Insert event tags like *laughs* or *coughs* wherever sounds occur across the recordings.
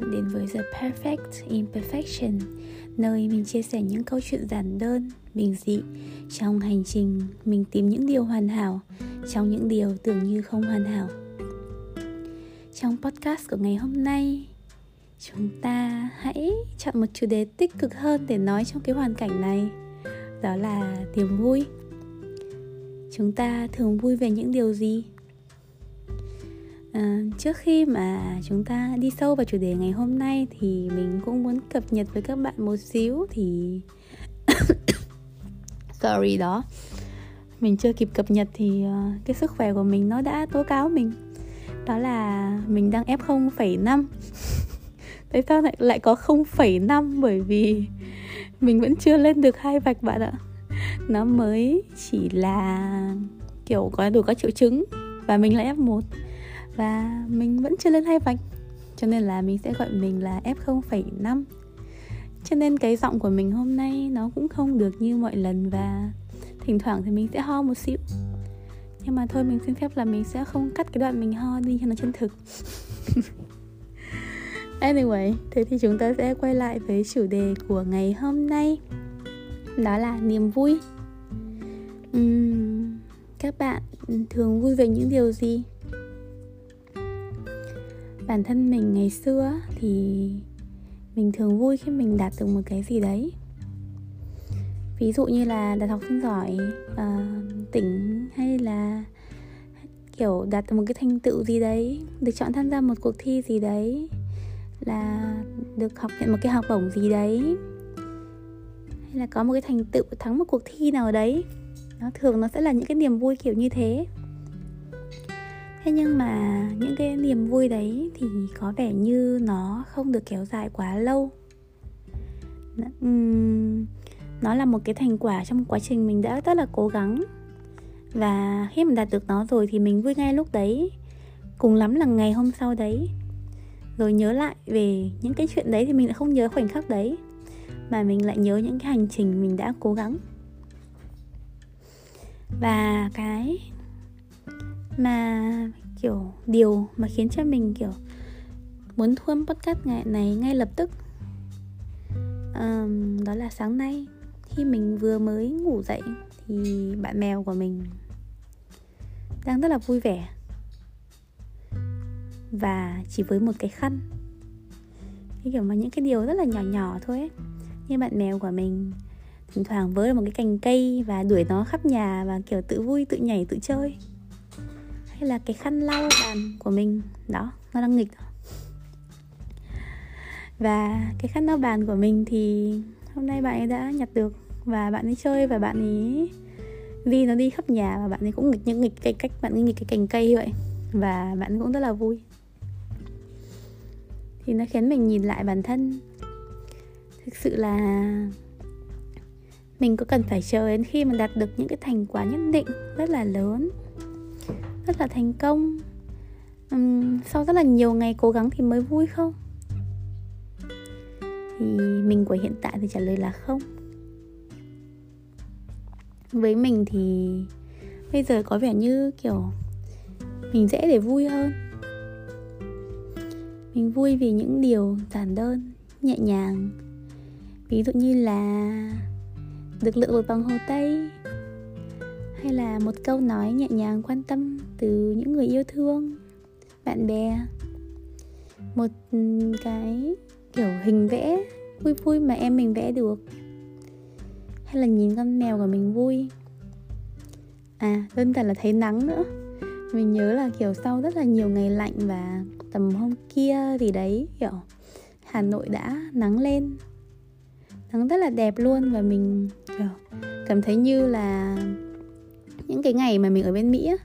bạn đến với The Perfect Imperfection Nơi mình chia sẻ những câu chuyện giản đơn, bình dị. Trong hành trình mình tìm những điều hoàn hảo Trong những điều tưởng như không hoàn hảo. Trong podcast của ngày hôm nay Chúng ta hãy chọn một chủ đề tích cực hơn để nói trong cái hoàn cảnh này. Đó là niềm vui. Chúng ta thường vui về những điều gì? À, trước khi mà chúng ta đi sâu vào chủ đề ngày hôm nay thì mình cũng muốn cập nhật với các bạn một xíu thì *coughs* sorry đó. Mình chưa kịp cập nhật thì uh, cái sức khỏe của mình nó đã tố cáo mình. Đó là mình đang f0,5 *laughs* tại sao lại lại có 0,5 bởi vì mình vẫn chưa lên được hai vạch bạn ạ. Nó mới chỉ là kiểu có đủ các triệu chứng và mình là F1 và mình vẫn chưa lên hai vạch cho nên là mình sẽ gọi mình là F0,5 cho nên cái giọng của mình hôm nay nó cũng không được như mọi lần và thỉnh thoảng thì mình sẽ ho một xíu. Nhưng mà thôi mình xin phép là mình sẽ không cắt cái đoạn mình ho đi cho nó chân thực. *laughs* Anyway thế thì chúng ta sẽ quay lại với chủ đề của ngày hôm nay. Đó là niềm vui. Uhm, các bạn thường vui về những điều gì? Bản thân mình ngày xưa thì mình thường vui khi mình đạt được một cái gì đấy. Ví dụ như là đạt học sinh giỏi uh, tỉnh hay là kiểu đạt được một cái thành tựu gì đấy được chọn tham gia một cuộc thi gì đấy là được học nhận một cái học bổng gì đấy hay là có một cái thành tựu thắng một cuộc thi nào đấy nó thường nó sẽ là những cái niềm vui kiểu như thế thế nhưng mà những cái niềm vui đấy thì có vẻ như nó không được kéo dài quá lâu. Nó là một cái thành quả trong quá trình mình đã rất là cố gắng. Và khi mình đạt được nó rồi thì mình vui ngay lúc đấy. Cùng lắm là ngày hôm sau đấy. Rồi nhớ lại về những cái chuyện đấy thì mình lại không nhớ khoảnh khắc đấy. Mà mình lại nhớ những cái hành trình mình đã cố gắng. Và cái mà kiểu điều mà khiến cho mình kiểu muốn thu âm podcast ngày này ngay lập tức. Um, đó là sáng nay khi mình vừa mới ngủ dậy thì bạn mèo của mình đang rất là vui vẻ. Và chỉ với một cái khăn. Cái kiểu mà những cái điều rất là nhỏ nhỏ thôi ấy. Như bạn mèo của mình thỉnh thoảng với một cái cành cây và đuổi nó khắp nhà và kiểu tự vui tự nhảy tự chơi hay là cái khăn lau bàn của mình? Đó, nó đang nghịch. Và cái khăn lau bàn của mình thì hôm nay bạn ấy đã nhặt được và bạn ấy chơi và bạn ấy vì nó đi khắp nhà và bạn ấy cũng nghịch những nghịch cái cách bạn ấy nghịch cái cành cây vậy. Và bạn ấy cũng rất là vui. Thì nó khiến mình nhìn lại bản thân. Thực sự là mình có cần phải chờ đến khi mà đạt được những cái thành quả nhất định rất là lớn rất là thành công. Uhm, sau rất là nhiều ngày cố gắng thì mới vui không? Thì mình của hiện tại thì trả lời là không. Với mình thì bây giờ có vẻ như kiểu mình dễ để vui hơn. Mình vui vì những điều giản đơn nhẹ nhàng. Ví dụ như là được lựa một bằng hồ tây hay là một câu nói nhẹ nhàng quan tâm từ những người yêu thương, bạn bè? Một cái, kiểu, hình vẽ vui vui mà em mình vẽ được. Hay là nhìn con mèo của mình vui? À đơn giản là thấy nắng nữa. Mình nhớ là, kiểu, sau rất là nhiều ngày lạnh và tầm hôm kia thì đấy, kiểu, hà nội đã nắng lên. Nắng rất là đẹp luôn và mình, kiểu, cảm thấy như là những cái ngày mà mình ở bên mỹ á,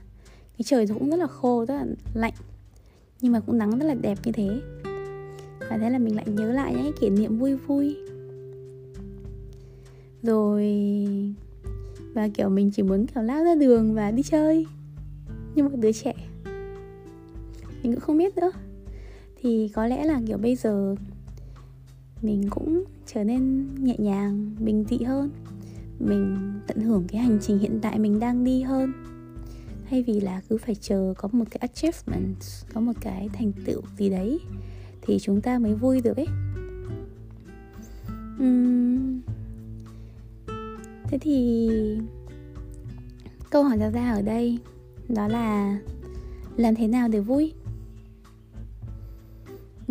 cái trời cũng rất là khô, rất là lạnh. Nhưng mà cũng nắng rất là đẹp như thế. Và thế là mình lại nhớ lại những kỷ niệm vui vui. Rồi, và kiểu mình chỉ muốn kiểu lao ra đường và đi chơi. Như một đứa trẻ. Mình cũng không biết nữa. Thì có lẽ là kiểu bây giờ mình cũng trở nên nhẹ nhàng, bình dị hơn mình tận hưởng cái hành trình hiện tại mình đang đi hơn. Thay vì là cứ phải chờ có một cái achievement có một cái thành tựu gì đấy thì chúng ta mới vui được ấy. Uhm, thế thì câu hỏi đặt ra ở đây đó là làm thế nào để vui?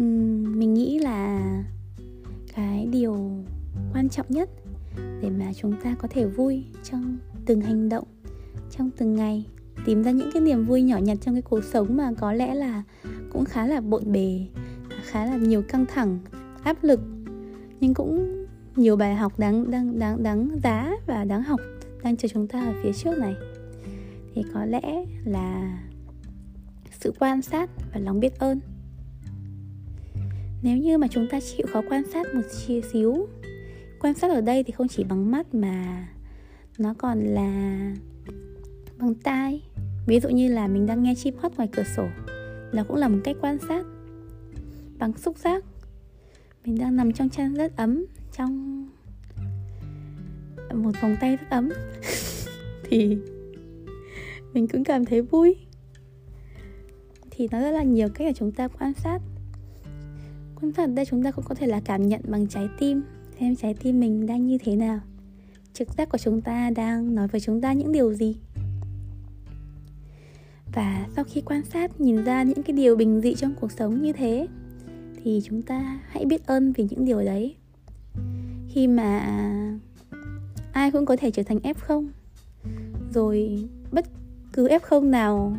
Uhm, mình nghĩ là cái điều quan trọng nhất để mà chúng ta có thể vui trong từng hành động, trong từng ngày, tìm ra những cái niềm vui nhỏ nhặt trong cái cuộc sống mà có lẽ là cũng khá là bộn bề, khá là nhiều căng thẳng, áp lực. Nhưng cũng nhiều bài học đáng đáng đáng đáng giá và đáng học đang chờ chúng ta ở phía trước này. Thì có lẽ là sự quan sát và lòng biết ơn. Nếu như mà chúng ta chịu khó quan sát một chia xíu quan sát ở đây thì không chỉ bằng mắt mà nó còn là bằng tai. Ví dụ như là mình đang nghe chim hót ngoài cửa sổ, nó cũng là một cách quan sát bằng xúc giác. Mình đang nằm trong chăn rất ấm, trong một vòng tay rất ấm. *laughs* Thì mình cũng cảm thấy vui. Thì nó rất là nhiều cách để chúng ta quan sát. Quan sát ở đây chúng ta cũng có thể là cảm nhận bằng trái tim xem trái tim mình đang như thế nào? Trực giác của chúng ta đang nói với chúng ta những điều gì? Và sau khi quan sát, nhìn ra những cái điều bình dị trong cuộc sống như thế, thì chúng ta hãy biết ơn vì những điều đấy. Khi mà ai cũng có thể trở thành f0 rồi bất cứ f0 nào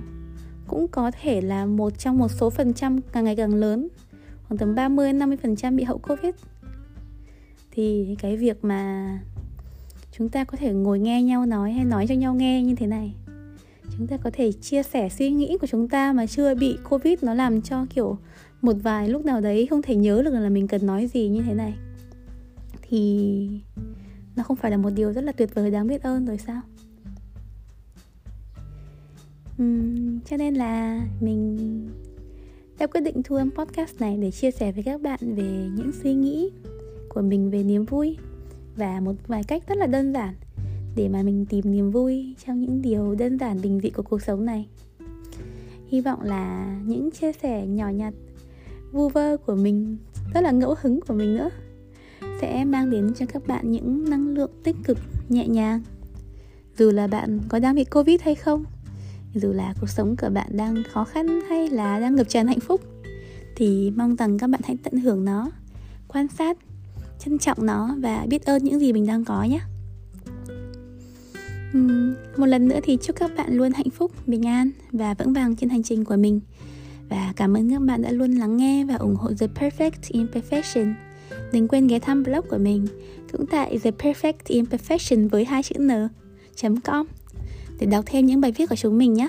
cũng có thể là một trong một số phần trăm càng ngày càng lớn, khoảng tầm 30 50 phần trăm bị hậu covid thì cái việc mà chúng ta có thể ngồi nghe nhau nói hay nói cho nhau nghe như thế này. Chúng ta có thể chia sẻ suy nghĩ của chúng ta mà chưa bị covid nó làm cho kiểu một vài lúc nào đấy không thể nhớ được là mình cần nói gì như thế này. Thì nó không phải là một điều rất là tuyệt vời đáng biết ơn rồi sao? Uhm, cho nên là mình đã quyết định thu âm podcast này để chia sẻ với các bạn về những suy nghĩ của mình về niềm vui và một vài cách rất là đơn giản để mà mình tìm niềm vui trong những điều đơn giản bình dị của cuộc sống này. Hy vọng là những chia sẻ nhỏ nhặt, vu vơ của mình, rất là ngẫu hứng của mình nữa, sẽ mang đến cho các bạn những năng lượng tích cực, nhẹ nhàng. Dù là bạn có đang bị covid hay không, dù là cuộc sống của bạn đang khó khăn hay là đang ngập tràn hạnh phúc, thì mong rằng các bạn hãy tận hưởng nó, quan sát trân trọng nó và biết ơn những gì mình đang có nhé uhm, một lần nữa thì chúc các bạn luôn hạnh phúc bình an và vững vàng trên hành trình của mình và cảm ơn các bạn đã luôn lắng nghe và ủng hộ The Perfect Imperfection. Đừng quên ghé thăm blog của mình cũng tại The Perfect Imperfection với hai chữ n com để đọc thêm những bài viết của chúng mình nhé.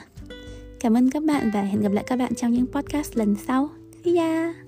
Cảm ơn các bạn và hẹn gặp lại các bạn trong những podcast lần sau. See ya!